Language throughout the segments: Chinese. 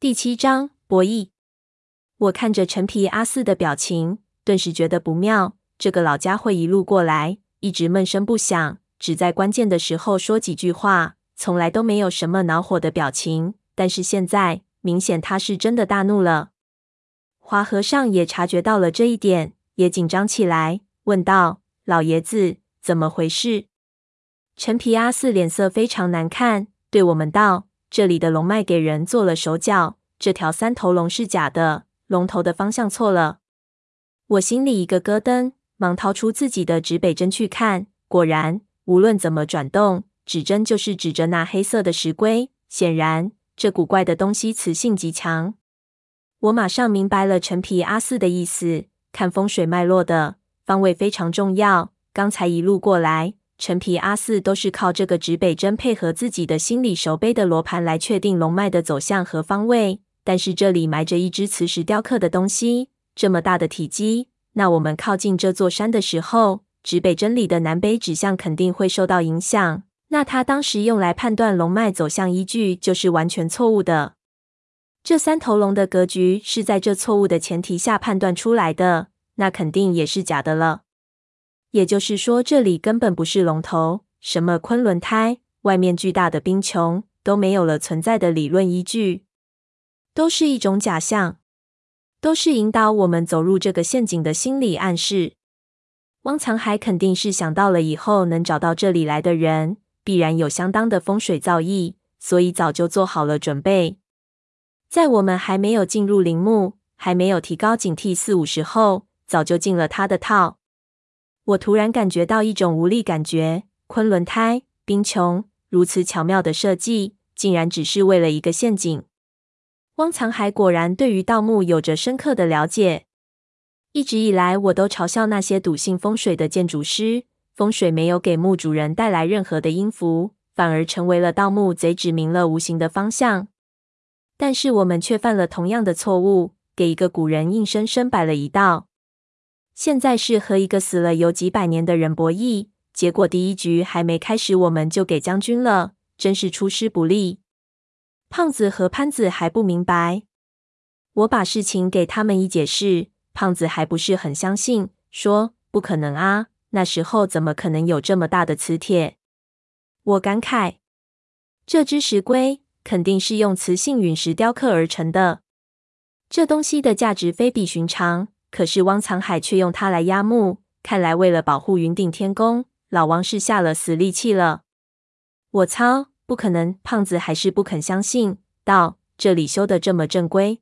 第七章博弈。我看着陈皮阿四的表情，顿时觉得不妙。这个老家伙一路过来，一直闷声不响，只在关键的时候说几句话，从来都没有什么恼火的表情。但是现在，明显他是真的大怒了。华和尚也察觉到了这一点，也紧张起来，问道：“老爷子，怎么回事？”陈皮阿四脸色非常难看，对我们道。这里的龙脉给人做了手脚，这条三头龙是假的，龙头的方向错了。我心里一个咯噔，忙掏出自己的指北针去看，果然，无论怎么转动，指针就是指着那黑色的石龟。显然，这古怪的东西磁性极强。我马上明白了陈皮阿四的意思，看风水脉络的方位非常重要。刚才一路过来。陈皮阿四都是靠这个指北针配合自己的心理手背的罗盘来确定龙脉的走向和方位。但是这里埋着一只磁石雕刻的东西，这么大的体积，那我们靠近这座山的时候，指北针里的南北指向肯定会受到影响。那他当时用来判断龙脉走向依据就是完全错误的。这三头龙的格局是在这错误的前提下判断出来的，那肯定也是假的了。也就是说，这里根本不是龙头，什么昆仑胎，外面巨大的冰穹都没有了存在的理论依据，都是一种假象，都是引导我们走入这个陷阱的心理暗示。汪藏海肯定是想到了以后能找到这里来的人，必然有相当的风水造诣，所以早就做好了准备。在我们还没有进入陵墓，还没有提高警惕四五时后，早就进了他的套。我突然感觉到一种无力感觉，昆仑胎、冰穹如此巧妙的设计，竟然只是为了一个陷阱。汪藏海果然对于盗墓有着深刻的了解。一直以来，我都嘲笑那些笃信风水的建筑师，风水没有给墓主人带来任何的阴福，反而成为了盗墓贼指明了无形的方向。但是我们却犯了同样的错误，给一个古人硬生生摆了一道。现在是和一个死了有几百年的人博弈，结果第一局还没开始，我们就给将军了，真是出师不利。胖子和潘子还不明白，我把事情给他们一解释，胖子还不是很相信，说不可能啊，那时候怎么可能有这么大的磁铁？我感慨，这只石龟肯定是用磁性陨石雕刻而成的，这东西的价值非比寻常。可是汪藏海却用它来压木，看来为了保护云顶天宫，老王是下了死力气了。我操，不可能！胖子还是不肯相信，道：“这里修的这么正规。”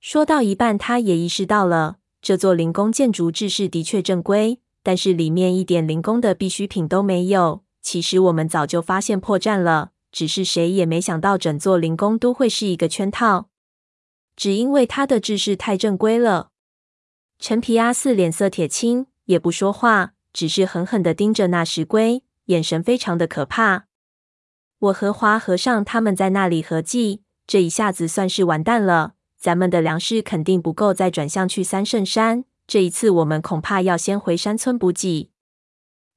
说到一半，他也意识到了，这座灵宫建筑制式的确正规，但是里面一点灵宫的必需品都没有。其实我们早就发现破绽了，只是谁也没想到整座灵宫都会是一个圈套，只因为它的制式太正规了。陈皮阿四脸色铁青，也不说话，只是狠狠地盯着那石龟，眼神非常的可怕。我和华和尚他们在那里合计，这一下子算是完蛋了，咱们的粮食肯定不够再转向去三圣山，这一次我们恐怕要先回山村补给。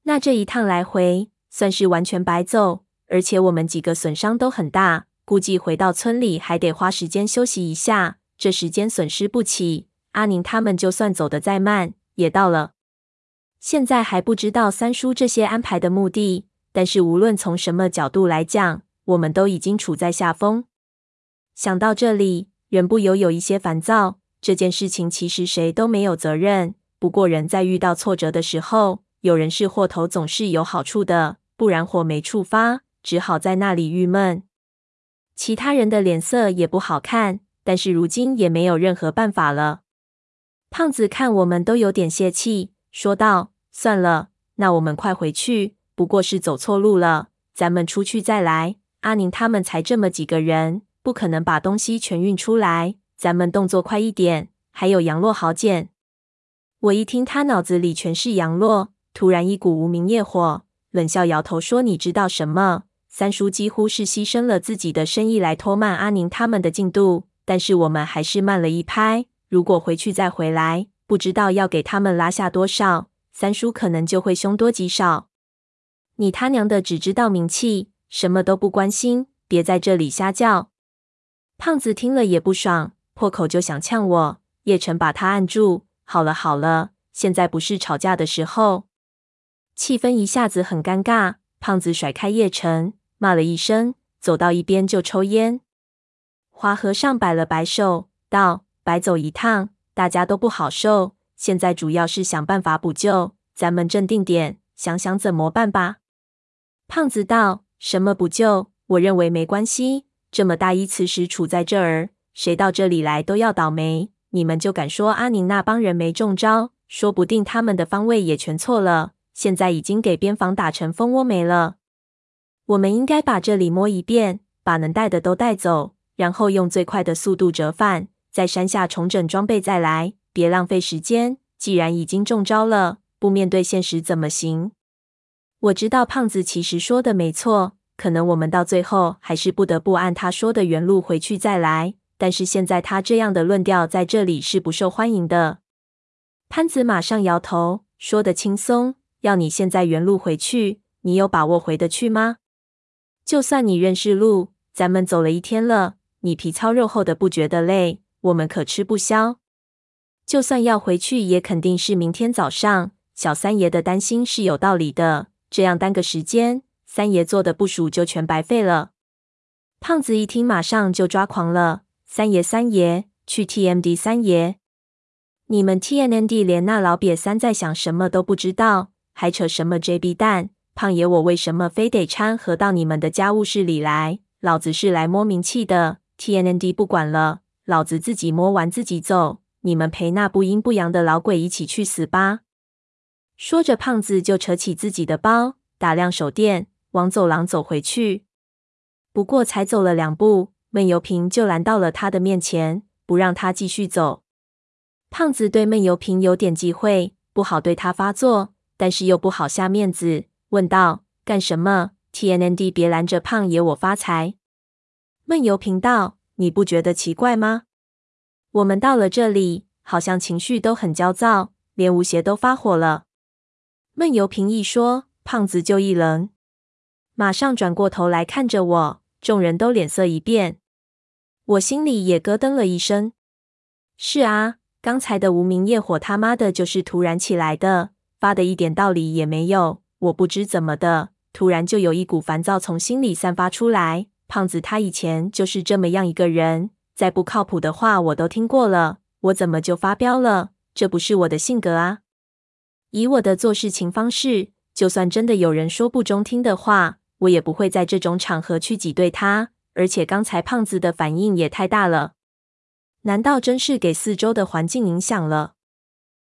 那这一趟来回算是完全白走，而且我们几个损伤都很大，估计回到村里还得花时间休息一下，这时间损失不起。阿宁他们就算走得再慢，也到了。现在还不知道三叔这些安排的目的，但是无论从什么角度来讲，我们都已经处在下风。想到这里，人不由有一些烦躁。这件事情其实谁都没有责任，不过人在遇到挫折的时候，有人是祸头总是有好处的，不然火没触发，只好在那里郁闷。其他人的脸色也不好看，但是如今也没有任何办法了。胖子看我们都有点泄气，说道：“算了，那我们快回去。不过是走错路了，咱们出去再来。阿宁他们才这么几个人，不可能把东西全运出来。咱们动作快一点，还有杨洛好捡。”我一听他脑子里全是杨洛，突然一股无名业火，冷笑摇头说：“你知道什么？三叔几乎是牺牲了自己的生意来拖慢阿宁他们的进度，但是我们还是慢了一拍。”如果回去再回来，不知道要给他们拉下多少，三叔可能就会凶多吉少。你他娘的只知道名气，什么都不关心，别在这里瞎叫。胖子听了也不爽，破口就想呛我。叶晨把他按住。好了好了，现在不是吵架的时候。气氛一下子很尴尬。胖子甩开叶晨，骂了一声，走到一边就抽烟。华和尚摆了摆手，道：“白走一趟，大家都不好受。现在主要是想办法补救，咱们镇定点，想想怎么办吧。”胖子道：“什么补救？我认为没关系。这么大一磁石杵在这儿，谁到这里来都要倒霉。你们就敢说阿宁那帮人没中招？说不定他们的方位也全错了。”现在已经给边防打成蜂窝煤了。我们应该把这里摸一遍，把能带的都带走，然后用最快的速度折返，在山下重整装备再来，别浪费时间。既然已经中招了，不面对现实怎么行？我知道胖子其实说的没错，可能我们到最后还是不得不按他说的原路回去再来。但是现在他这样的论调在这里是不受欢迎的。潘子马上摇头，说得轻松。要你现在原路回去，你有把握回得去吗？就算你认识路，咱们走了一天了，你皮糙肉厚的不觉得累，我们可吃不消。就算要回去，也肯定是明天早上。小三爷的担心是有道理的，这样耽搁时间，三爷做的部署就全白费了。胖子一听，马上就抓狂了：“三爷，三爷，去 TMD 三爷！你们 TND 连那老瘪三在想什么都不知道。”还扯什么 JB 蛋？胖爷，我为什么非得掺和到你们的家务事里来？老子是来摸名气的。TNND 不管了，老子自己摸完自己走。你们陪那不阴不阳的老鬼一起去死吧！说着，胖子就扯起自己的包，打亮手电，往走廊走回去。不过才走了两步，闷油瓶就拦到了他的面前，不让他继续走。胖子对闷油瓶有点忌讳，不好对他发作。但是又不好下面子，问道：“干什么？TNND 别拦着胖爷我发财。”闷油瓶道：“你不觉得奇怪吗？我们到了这里，好像情绪都很焦躁，连吴邪都发火了。”闷油瓶一说，胖子就一愣，马上转过头来看着我，众人都脸色一变，我心里也咯噔了一声。是啊，刚才的无名业火他妈的就是突然起来的。发的一点道理也没有，我不知怎么的，突然就有一股烦躁从心里散发出来。胖子他以前就是这么样一个人，再不靠谱的话我都听过了，我怎么就发飙了？这不是我的性格啊！以我的做事情方式，就算真的有人说不中听的话，我也不会在这种场合去挤兑他。而且刚才胖子的反应也太大了，难道真是给四周的环境影响了？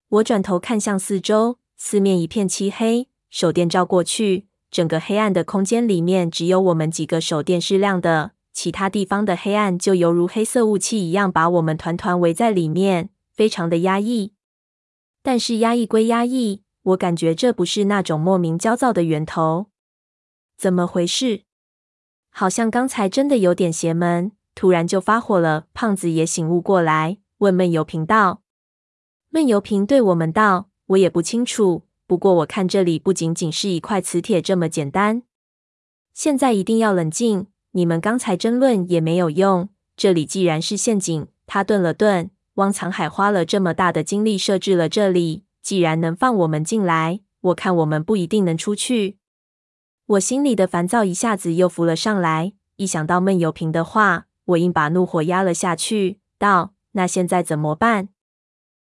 我转头看向四周。四面一片漆黑，手电照过去，整个黑暗的空间里面只有我们几个手电是亮的，其他地方的黑暗就犹如黑色雾气一样，把我们团团围在里面，非常的压抑。但是压抑归压抑，我感觉这不是那种莫名焦躁的源头。怎么回事？好像刚才真的有点邪门，突然就发火了。胖子也醒悟过来，问闷油瓶道：“闷油瓶对我们道。”我也不清楚，不过我看这里不仅仅是一块磁铁这么简单。现在一定要冷静，你们刚才争论也没有用。这里既然是陷阱，他顿了顿，汪藏海花了这么大的精力设置了这里，既然能放我们进来，我看我们不一定能出去。我心里的烦躁一下子又浮了上来，一想到闷油瓶的话，我硬把怒火压了下去，道：“那现在怎么办？”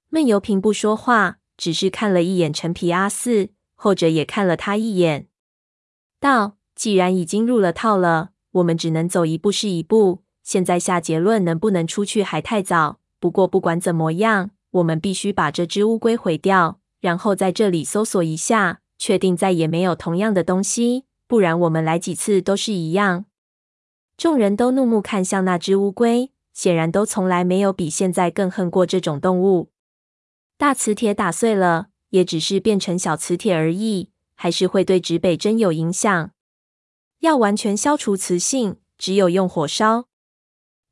闷油瓶不说话。只是看了一眼陈皮阿四，后者也看了他一眼，道：“既然已经入了套了，我们只能走一步是一步。现在下结论能不能出去还太早。不过不管怎么样，我们必须把这只乌龟毁掉，然后在这里搜索一下，确定再也没有同样的东西。不然我们来几次都是一样。”众人都怒目看向那只乌龟，显然都从来没有比现在更恨过这种动物。大磁铁打碎了，也只是变成小磁铁而已，还是会对指北针有影响。要完全消除磁性，只有用火烧。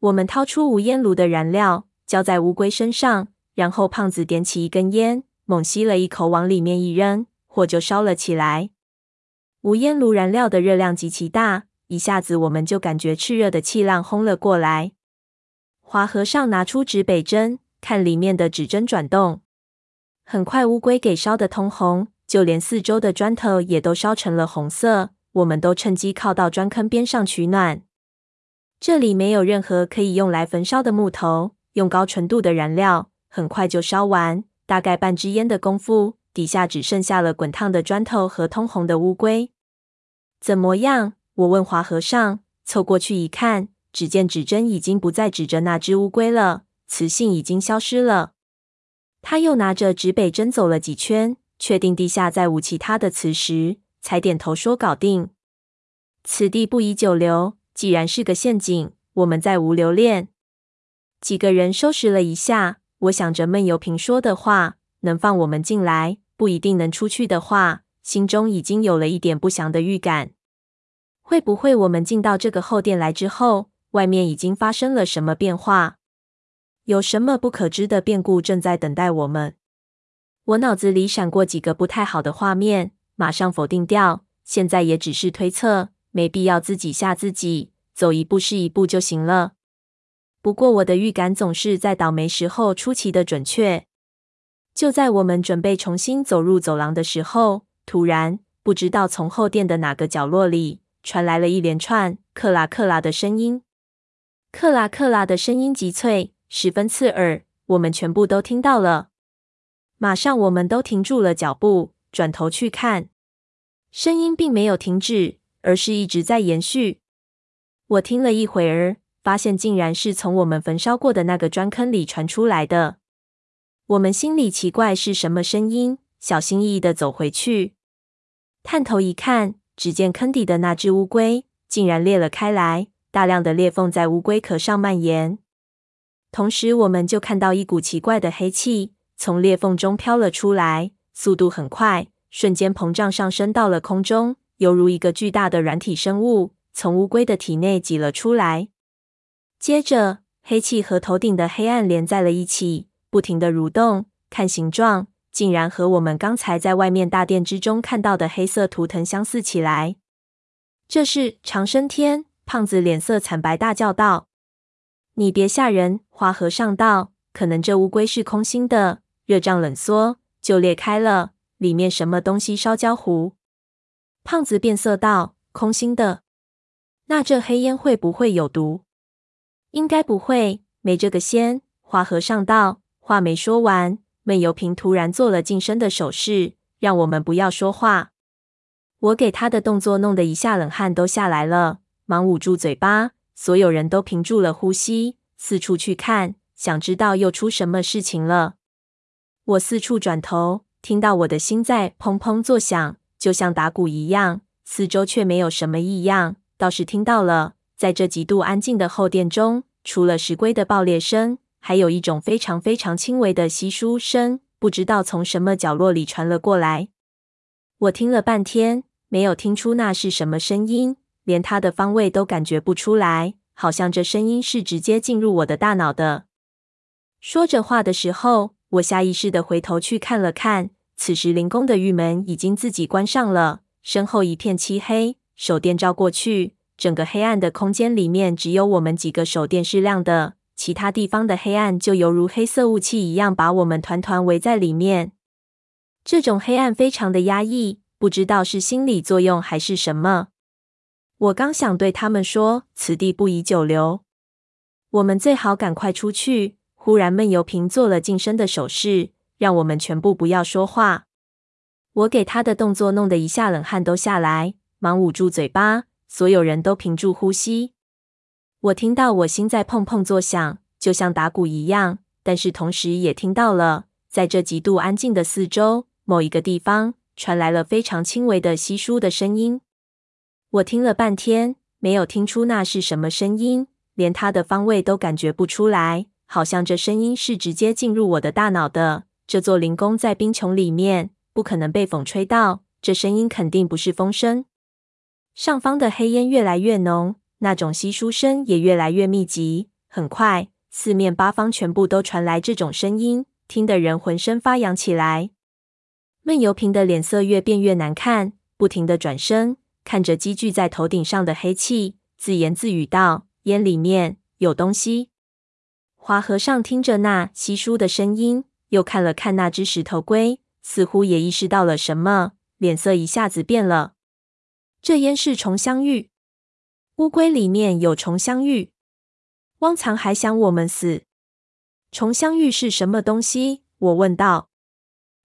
我们掏出无烟炉的燃料，浇在乌龟身上，然后胖子点起一根烟，猛吸了一口，往里面一扔，火就烧了起来。无烟炉燃料的热量极其大，一下子我们就感觉炽热的气浪轰了过来。华和尚拿出指北针，看里面的指针转动。很快，乌龟给烧得通红，就连四周的砖头也都烧成了红色。我们都趁机靠到砖坑边上取暖。这里没有任何可以用来焚烧的木头，用高纯度的燃料，很快就烧完。大概半支烟的功夫，底下只剩下了滚烫的砖头和通红的乌龟。怎么样？我问华和尚。凑过去一看，只见指针已经不再指着那只乌龟了，磁性已经消失了。他又拿着指北针走了几圈，确定地下再无其他的磁石，才点头说：“搞定。”此地不宜久留，既然是个陷阱，我们再无留恋。几个人收拾了一下，我想着闷油瓶说的话，能放我们进来，不一定能出去的话，心中已经有了一点不祥的预感。会不会我们进到这个后殿来之后，外面已经发生了什么变化？有什么不可知的变故正在等待我们？我脑子里闪过几个不太好的画面，马上否定掉。现在也只是推测，没必要自己吓自己，走一步是一步就行了。不过我的预感总是在倒霉时候出奇的准确。就在我们准备重新走入走廊的时候，突然不知道从后殿的哪个角落里传来了一连串“克拉克拉”的声音，“克拉克拉”的声音急脆。十分刺耳，我们全部都听到了。马上，我们都停住了脚步，转头去看，声音并没有停止，而是一直在延续。我听了一会儿，发现竟然是从我们焚烧过的那个砖坑里传出来的。我们心里奇怪是什么声音，小心翼翼地走回去，探头一看，只见坑底的那只乌龟竟然裂了开来，大量的裂缝在乌龟壳上蔓延。同时，我们就看到一股奇怪的黑气从裂缝中飘了出来，速度很快，瞬间膨胀上升到了空中，犹如一个巨大的软体生物从乌龟的体内挤了出来。接着，黑气和头顶的黑暗连在了一起，不停地蠕动，看形状，竟然和我们刚才在外面大殿之中看到的黑色图腾相似起来。这是长生天！胖子脸色惨白，大叫道。你别吓人，花和尚道。可能这乌龟是空心的，热胀冷缩就裂开了，里面什么东西烧焦糊。胖子变色道：空心的，那这黑烟会不会有毒？应该不会，没这个仙。花和尚道。话没说完，闷油瓶突然做了噤声的手势，让我们不要说话。我给他的动作弄得一下冷汗都下来了，忙捂住嘴巴。所有人都屏住了呼吸，四处去看，想知道又出什么事情了。我四处转头，听到我的心在砰砰作响，就像打鼓一样。四周却没有什么异样，倒是听到了，在这极度安静的后殿中，除了石龟的爆裂声，还有一种非常非常轻微的稀疏声，不知道从什么角落里传了过来。我听了半天，没有听出那是什么声音。连它的方位都感觉不出来，好像这声音是直接进入我的大脑的。说着话的时候，我下意识地回头去看了看，此时灵宫的玉门已经自己关上了，身后一片漆黑，手电照过去，整个黑暗的空间里面只有我们几个手电是亮的，其他地方的黑暗就犹如黑色雾气一样，把我们团团围在里面。这种黑暗非常的压抑，不知道是心理作用还是什么。我刚想对他们说：“此地不宜久留，我们最好赶快出去。”忽然，闷油瓶做了噤声的手势，让我们全部不要说话。我给他的动作弄得一下冷汗都下来，忙捂住嘴巴。所有人都屏住呼吸。我听到我心在砰砰作响，就像打鼓一样，但是同时也听到了，在这极度安静的四周，某一个地方传来了非常轻微的稀疏的声音。我听了半天，没有听出那是什么声音，连它的方位都感觉不出来，好像这声音是直接进入我的大脑的。这座灵宫在冰穹里面，不可能被风吹到，这声音肯定不是风声。上方的黑烟越来越浓，那种稀疏声也越来越密集。很快，四面八方全部都传来这种声音，听得人浑身发痒起来。闷油瓶的脸色越变越难看，不停地转身。看着积聚在头顶上的黑气，自言自语道：“烟里面有东西。”花和尚听着那稀疏的声音，又看了看那只石头龟，似乎也意识到了什么，脸色一下子变了。这烟是虫香玉，乌龟里面有虫香玉。汪藏还想我们死。虫香玉是什么东西？我问道。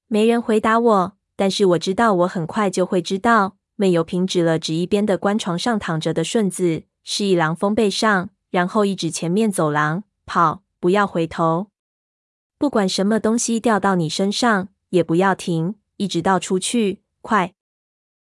没人回答我，但是我知道，我很快就会知道。闷油瓶指了指一边的棺床上躺着的顺子，示意狼风背上，然后一指前面走廊，跑，不要回头。不管什么东西掉到你身上，也不要停，一直到出去。快！